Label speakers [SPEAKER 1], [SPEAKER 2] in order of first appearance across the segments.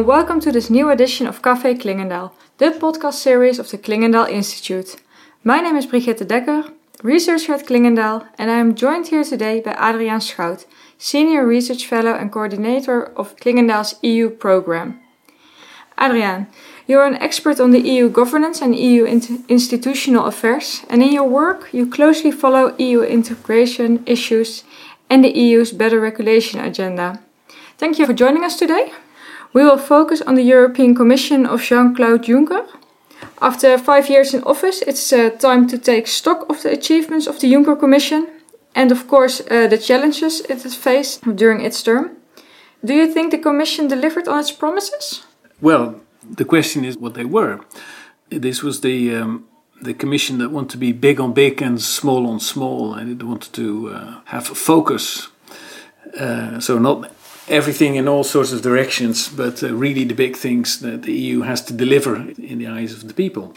[SPEAKER 1] and welcome to this new edition of Café Clingendael, the podcast series of the Clingendael Institute. My name is Brigitte Dekker, researcher at Clingendael, and I am joined here today by Adriaan Schout, Senior Research Fellow and Coordinator of Clingendael's EU program. Adriaan, you are an expert on the EU governance and EU institutional affairs, and in your work you closely follow EU integration issues and the EU's better regulation agenda. Thank you for joining us today. We will focus on the European Commission of Jean Claude Juncker. After five years in office, it's uh, time to take stock of the achievements of the Juncker Commission and, of course, uh, the challenges it has faced during its term. Do you think the Commission delivered on its promises?
[SPEAKER 2] Well, the question is what they were. This was the um, the commission that wanted to be big on big and small on small, and it wanted to uh, have focus. Uh, so not everything in all sorts of directions, but uh, really the big things that the EU has to deliver in the eyes of the people.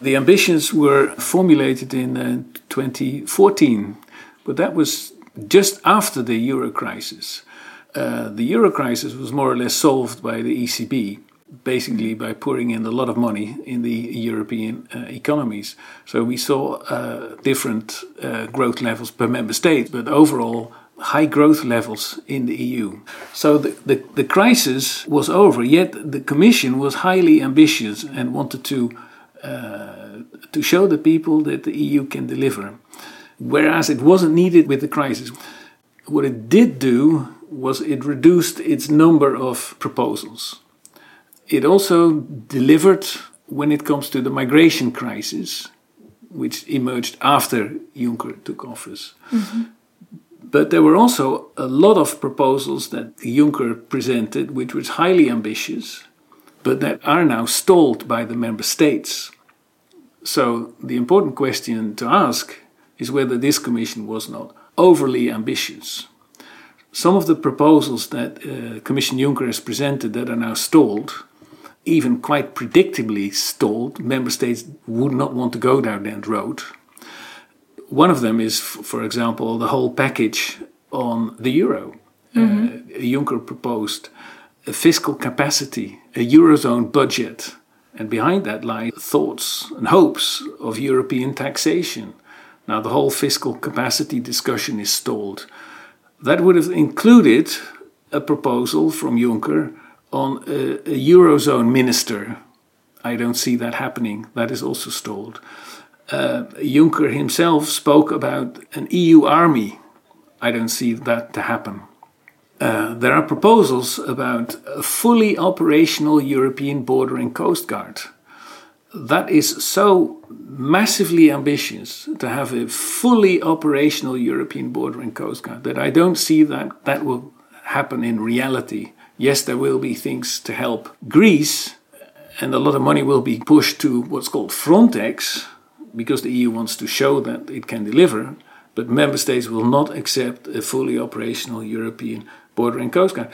[SPEAKER 2] The ambitions were formulated in uh, 2014, but that was just after the euro crisis. Uh, the euro crisis was more or less solved by the ECB, basically by pouring in a lot of money in the European uh, economies. So we saw uh, different uh, growth levels per member state, but overall high growth levels in the EU. So the, the, the, crisis was over, yet the Commission was highly ambitious and wanted to, uh, to show the people that the EU can deliver. Whereas it wasn't needed with the crisis. What it did do was it reduced its number of proposals. It also delivered when it comes to the migration crisis, which emerged after Juncker took office. Mm-hmm but there were also a lot of proposals that Juncker presented, which was highly ambitious, but that are now stalled by the member states. So the important question to ask is whether this Commission was not overly ambitious. Some of the proposals that uh, Commission Juncker has presented that are now stalled, even quite predictably stalled, member states would not want to go down that road one of them is, for example, the whole package on the euro. Mm-hmm. Uh, Juncker proposed a fiscal capacity, a eurozone budget, and behind that lie thoughts and hopes of European taxation. Now, the whole fiscal capacity discussion is stalled. That would have included a proposal from Juncker on a, a eurozone minister. I don't see that happening. That is also stalled uh, Juncker himself spoke about an EU army. I don't see that to happen. Uh, there are proposals about a fully operational European border and coast guard. That is so massively ambitious to have a fully operational European border and coast guard that I don't see that that will happen in reality. Yes, there will be things to help Greece, and a lot of money will be pushed to what's called Frontex, because the EU wants to show that it can deliver, but member states will not accept a fully operational European border and coast guard.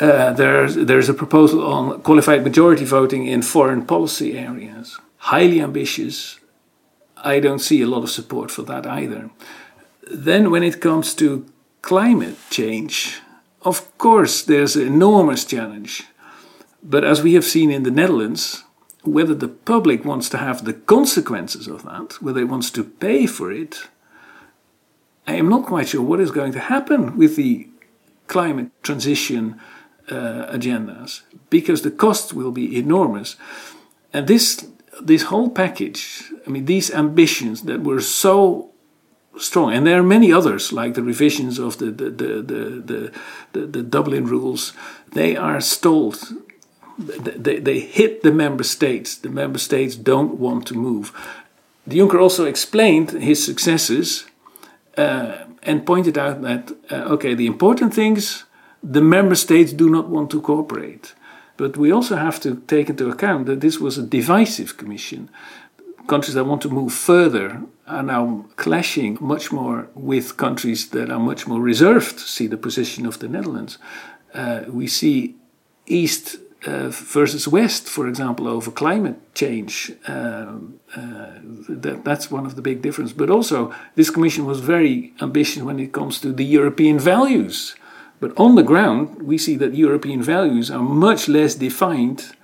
[SPEAKER 2] Uh, there's, there's a proposal on qualified majority voting in foreign policy areas. Highly ambitious. I don't see a lot of support for that either. Then, when it comes to climate change, of course, there's an enormous challenge. But as we have seen in the Netherlands, whether the public wants to have the consequences of that, whether it wants to pay for it, I am not quite sure what is going to happen with the climate transition uh, agendas because the costs will be enormous. And this this whole package, I mean, these ambitions that were so strong, and there are many others like the revisions of the the the the, the, the Dublin rules, they are stalled they, they hit the member states. The member states don't want to move. The Juncker also explained his successes uh, and pointed out that, uh, okay, the important things, the member states do not want to cooperate. But we also have to take into account that this was a divisive commission. Countries that want to move further are now clashing much more with countries that are much more reserved. See the position of the Netherlands. Uh, we see East uh, versus West, for example, over climate change. Um, uh, that, that's one of the big differences. But also, this commission was very ambitious when it comes to the European values. But on the ground, we see that European values are much less defined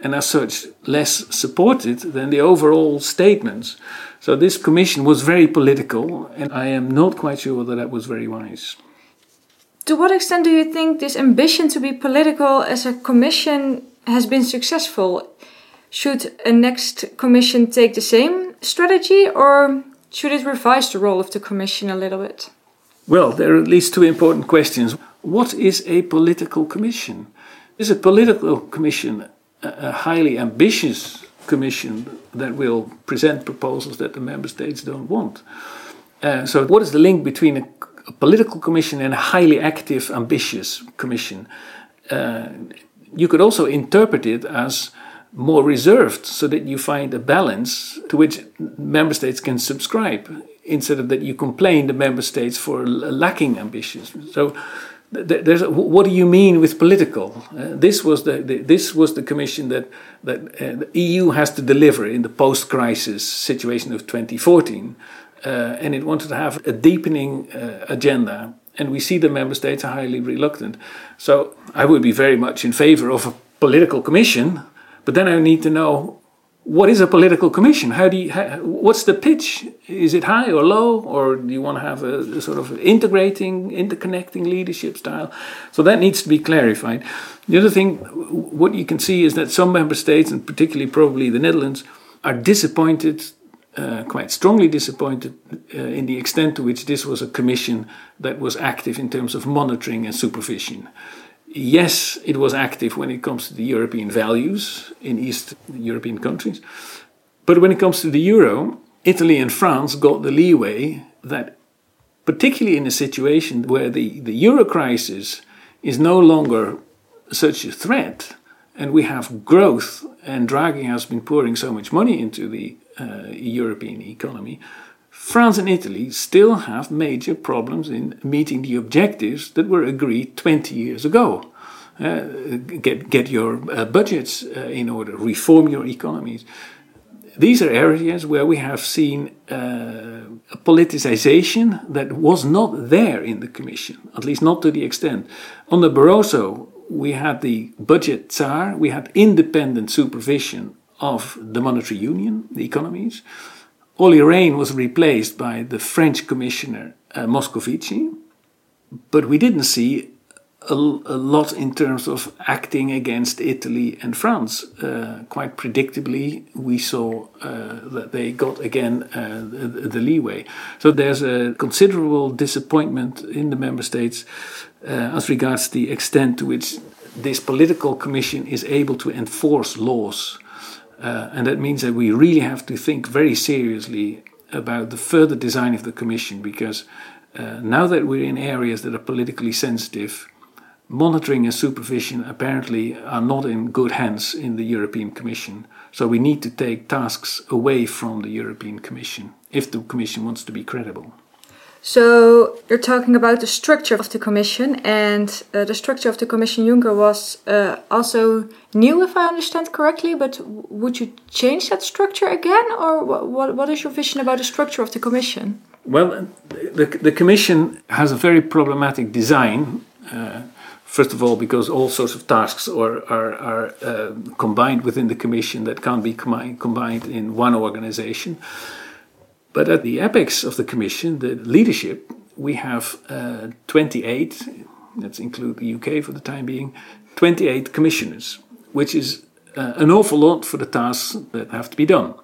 [SPEAKER 2] and as such less supported than the overall statements. So this commission was very political, and I am not quite sure whether that was very wise.
[SPEAKER 1] To what extent do you think this ambition to be political as a commission has been successful? Should a next commission take the same strategy, or should it revise the role of the commission a little bit?
[SPEAKER 2] Well, there are at least two important questions. What is a political commission? Is a political commission a highly ambitious commission that will present proposals that the member states don't want. Uh, so, what is the link between a, a, political commission and a highly active, ambitious commission? Uh, you could also interpret it as more reserved so that you find a balance to which member states can subscribe instead of that you complain the member states for lacking ambitions. So, there's, what do you mean with political? Uh, this was the, the, this was the commission that that uh, the EU has to deliver in the post-crisis situation of 2014, uh, and it wanted to have a deepening uh, agenda. And we see the member states are highly reluctant. So I would be very much in favor of a political commission, but then I need to know what is a political commission? How do you, how, what's the pitch? Is it high or low, or do you want to have a, a, sort of integrating, interconnecting leadership style? So that needs to be clarified. The other thing, what you can see is that some member states, and particularly probably the Netherlands, are disappointed, uh, quite strongly disappointed, uh, in the extent to which this was a commission that was active in terms of monitoring and supervision yes, it was active when it comes to the European values in East European countries. But when it comes to the euro, Italy and France got the leeway that, particularly in a situation where the, the euro crisis is no longer such a threat, and we have growth, and Draghi has been pouring so much money into the uh, European economy, France and Italy still have major problems in meeting the objectives that were agreed 20 years ago. Uh, get, get your uh, budgets uh, in order, reform your economies. These are areas where we have seen uh, a politicization that was not there in the Commission, at least not to the extent. Under Barroso, we had the budget czar, we had independent supervision of the monetary union, the economies. Olli Rehn was replaced by the French commissioner uh, Moscovici, but we didn't see a, a, lot in terms of acting against Italy and France. Uh, quite predictably, we saw uh, that they got again uh, the, the, leeway. So there's a considerable disappointment in the member states uh, as regards the extent to which this political commission is able to enforce laws uh, and that means that we really have to think very seriously about the further design of the Commission because uh, now that we're in areas that are politically sensitive, monitoring and supervision apparently are not in good hands in the European Commission. So we need to take tasks away from the European Commission if the Commission wants to be credible.
[SPEAKER 1] So you're talking about the structure of the commission, and uh, the structure of the commission Juncker was uh, also new, if I understand correctly. But would you change that structure again, or what, what is your vision about the structure of the commission?
[SPEAKER 2] Well, the, the commission has a very problematic design. Uh, first of all, because all sorts of tasks are, are, are uh, combined within the commission that can't be combined in one organization. But at the apex of the Commission, the leadership, we have uh, 28, let's include the UK for the time being, 28 commissioners, which is uh, an awful lot for the tasks that have to be done.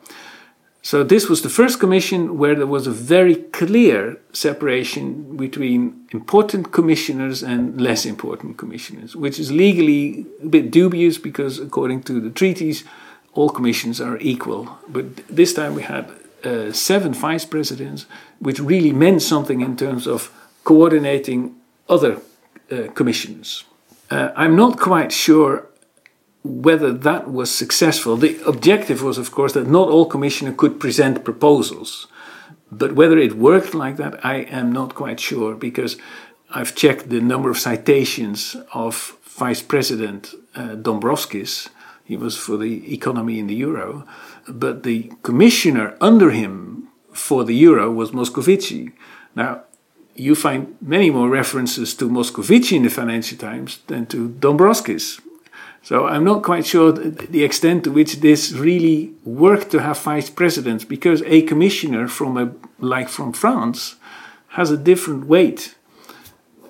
[SPEAKER 2] So, this was the first commission where there was a very clear separation between important commissioners and less important commissioners, which is legally a bit dubious because, according to the treaties, all commissions are equal. But this time we had uh, seven vice presidents, which really meant something in terms of coordinating other uh, commissions. Uh, I'm not quite sure whether that was successful. The objective was, of course, that not all commissioners could present proposals. But whether it worked like that, I am not quite sure because I've checked the number of citations of Vice President uh, Dombrovskis. He was for the economy in the euro but the commissioner under him for the euro was Moscovici. Now, you find many more references to Moscovici in the Financial Times than to Dombrovskis. So I'm not quite sure the extent to which this really worked to have vice presidents, because a commissioner from a like from France has a different weight,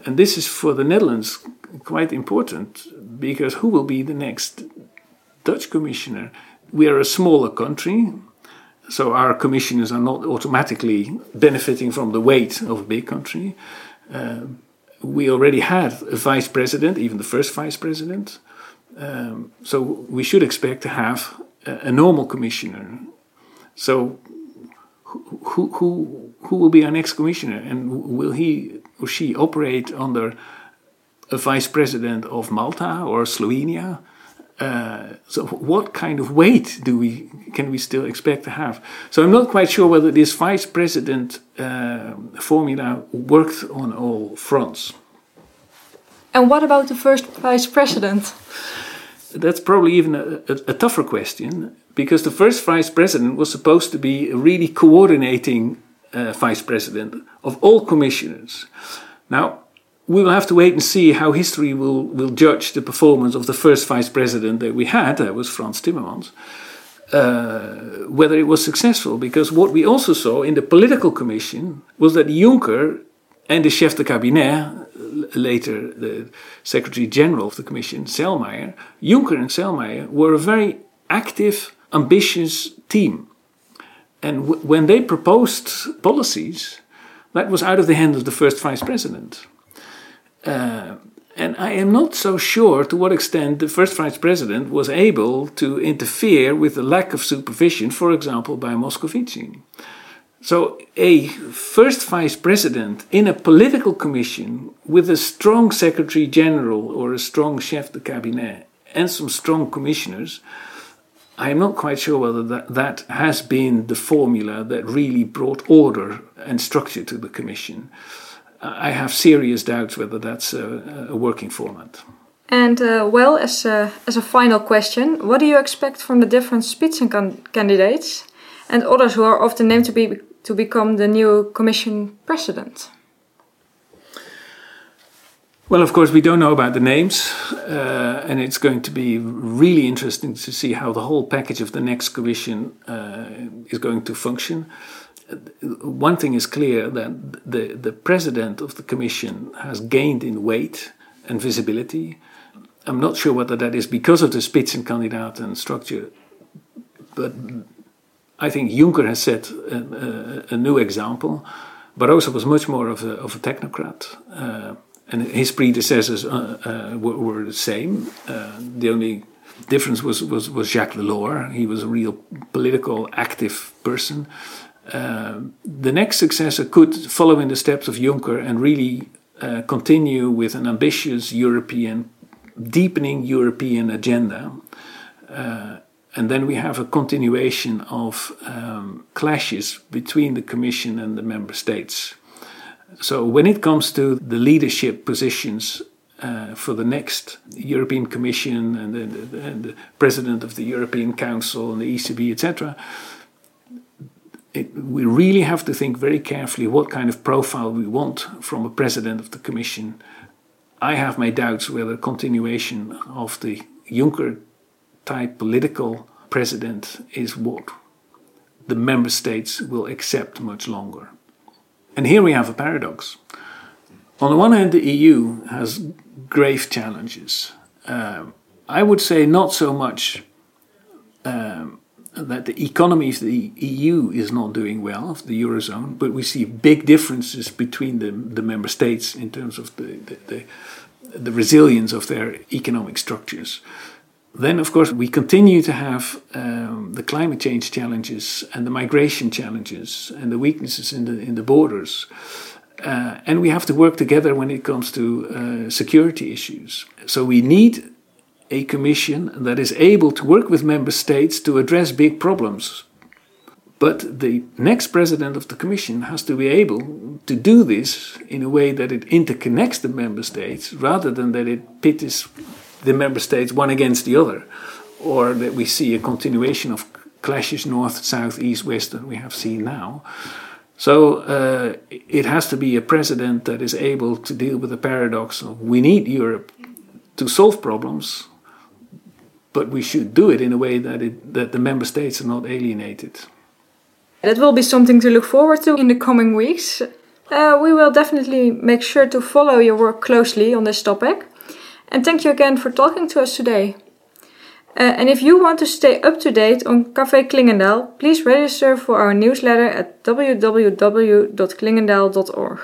[SPEAKER 2] and this is for the Netherlands quite important because who will be the next Dutch commissioner? We are a smaller country, so our commissioners are not automatically benefiting from the weight of a big country. Uh, we already had a vice president, even the first vice president. Um, so we should expect to have a, a normal commissioner. So who, who, who will be our next commissioner? And will he or she operate under a vice president of Malta or Slovenia? Uh, so what kind of weight do we can we still expect to have? So I'm not quite sure whether this vice president uh, formula worked on all fronts.
[SPEAKER 1] And what about the first vice president?
[SPEAKER 2] That's probably even a, a, a tougher question because the first vice president was supposed to be a really coordinating uh, vice president of all commissioners. Now, we will have to wait and see how history will, will judge the performance of the first vice president that we had, that was Frans Timmermans, uh, whether it was successful. Because what we also saw in the political commission was that Juncker and the chef de cabinet, later the secretary general of the commission, Selmayr, Juncker and Selmayr were a very active, ambitious team. And w- when they proposed policies, that was out of the hand of the first vice president. Uh, and I am not so sure to what extent the first vice president was able to interfere with the lack of supervision, for example, by Moscovici. So, a first vice president in a political commission with a strong secretary general or a strong chef de cabinet and some strong commissioners, I am not quite sure whether that, that has been the formula that really brought order and structure to the commission. I have serious doubts whether that's a, a working format.
[SPEAKER 1] And uh, well, as a, as a final question, what do you expect from the different Spitzenkandidates candidates and others who are often named to be to become the new Commission president?
[SPEAKER 2] Well, of course, we don't know about the names, uh, and it's going to be really interesting to see how the whole package of the next Commission uh, is going to function one thing is clear that the, the president of the commission has gained in weight and visibility. I'm not sure whether that is because of the Spitzenkandidaten structure, but I think Juncker has set a, a, a new example. Barroso was much more of a, of a technocrat, uh, and his predecessors uh, uh, were, were, the same. Uh, the only difference was, was, was Jacques Delors. He was a real political, active person. The next successor could follow in the steps of Juncker and really uh, continue with an ambitious European, deepening European agenda. Uh, and then we have a continuation of um, clashes between the Commission and the member states. So, when it comes to the leadership positions uh, for the next European Commission and the, and the, President of the European Council and the ECB, etc., it, we really have to think very carefully what kind of profile we want from a president of the Commission. I have my doubts whether continuation of the Juncker type political president is what the member states will accept much longer. And here we have a paradox. On the one hand, the EU has grave challenges. Um, I would say not so much um, that the economy of the EU is not doing well, of the eurozone, but we see big differences between the, the member states in terms of the, the, the, the resilience of their economic structures. Then, of course, we continue to have um, the climate change challenges and the migration challenges and the weaknesses in the, in the borders. Uh, and we have to work together when it comes to uh, security issues. So we need a commission that is able to work with member states to address big problems. But the next president of the commission has to be able to do this in a way that it interconnects the member states rather than that it pits the member states one against the other, or that we see a continuation of clashes north, south, east, west that we have seen now. So uh, it has to be a president that is able to deal with the paradox of we need Europe to solve problems, but we should do it in a way that, it, that the member states are not alienated.
[SPEAKER 1] That will be something to look forward to in the coming weeks. Uh, we will definitely make sure to follow your work closely on this topic. And thank you again for talking to us today. Uh, and if you want to stay up to date on Café Clingendael, please register for our newsletter at www.clingendael.org.